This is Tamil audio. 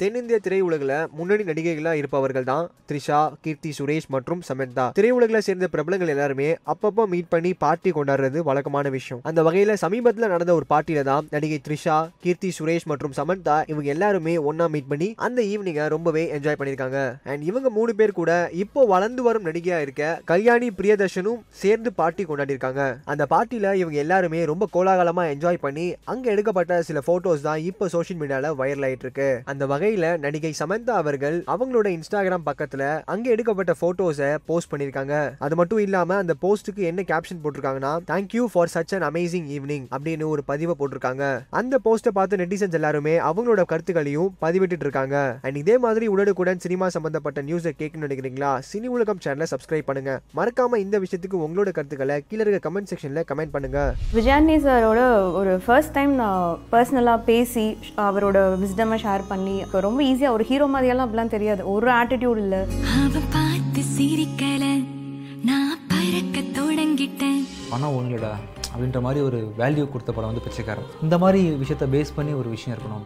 தென்னிந்திய திரையுலகில் முன்னணி நடிகைகளாக இருப்பவர்கள் தான் த்ரிஷா கீர்த்தி சுரேஷ் மற்றும் சமந்தா. திரையுலகில் சேர்ந்த பிரபலங்கள் எல்லாருமே அப்பப்போ மீட் பண்ணி பார்ட்டி கொண்டாடுறது வழக்கமான விஷயம். அந்த வகையில் சமீபத்தில் நடந்த ஒரு பார்ட்டியில தான் நடிகை த்ரிஷா கீர்த்தி சுரேஷ் மற்றும் சமந்தா இவங்க எல்லாருமே ஒன்னா மீட் பண்ணி அந்த ஈவினிங்கை ரொம்பவே என்ஜாய் பண்ணியிருக்காங்க. அண்ட் இவங்க மூணு பேர் கூட இப்போ வளர்ந்து வரும் நடிகையா இருக்க கல்யாணி பிரியதர்ஷனும் சேர்ந்து பார்ட்டி கொண்டாடிருக்காங்க அந்த பார்ட்டியில இவங்க எல்லாருமே ரொம்ப கோலாகலமா என்ஜாய் பண்ணி அங்க எடுக்கப்பட்ட சில போட்டோஸ் தான் இப்போ சோஷியல் மீடியால வைரல் ஆயிட்டு இருக்கு அந்த வகையில நடிகை சமந்தா அவர்கள் அவங்களோட இன்ஸ்டாகிராம் பக்கத்துல அங்க எடுக்கப்பட்ட போட்டோஸை போஸ்ட் பண்ணிருக்காங்க அது மட்டும் இல்லாம அந்த போஸ்ட்டுக்கு என்ன caption போட்டிருக்காங்கன்னா thank you for such an amazing evening அப்படின்னு ஒரு பதிவை போட்டிருக்காங்க. அந்த போஸ்ட்டை பார்த்து நெட்டிசன்ஸ் எல்லாருமே அவங்களோட கருத்துக்களையும் பதிவிட்டு இருக்காங்க. அண்ட் இதே மாதிரி உடனுக்குடன் சினிமா சம்பந்தப்பட்ட நியூஸை கேட்கணும்னு நினைக்கிறீங்களா? சினி உலகம் சேனலை சப்ஸ்கிரைப் பண்ணுங்க. மறக்காம இந்த விஷயத்துக்கு உங்களோட கருத்துக்களை கீழே இருக்க கமெண்ட் செக்ஷன்ல கமெண்ட் பண்ணுங்க. விஜயானி சாரோட ஒரு ஃபர்ஸ்ட் டைம் நான் பர்சனலாக பேசி அவரோட விஸ்டமை ஷேர் பண்ணி ரொம்ப ஈஸியாக ஒரு ஹீரோ மாதிரியெல்லாம் அப்படிலாம் தெரியாது. ஒரு ஆட்டிடியூட் இல்லை. அவ பார்த்து சிரிக்கல. நான் பறக்க தொடங்கிட்டேன். பணம் ஒன்றுடா அப்படின்ற மாதிரி ஒரு வேல்யூ கொடுத்த படம் வந்து பிச்சைக்காரன். இந்த மாதிரி விஷயத்த பேஸ் பண்ணி ஒரு விஷயம் இருக்கணும்.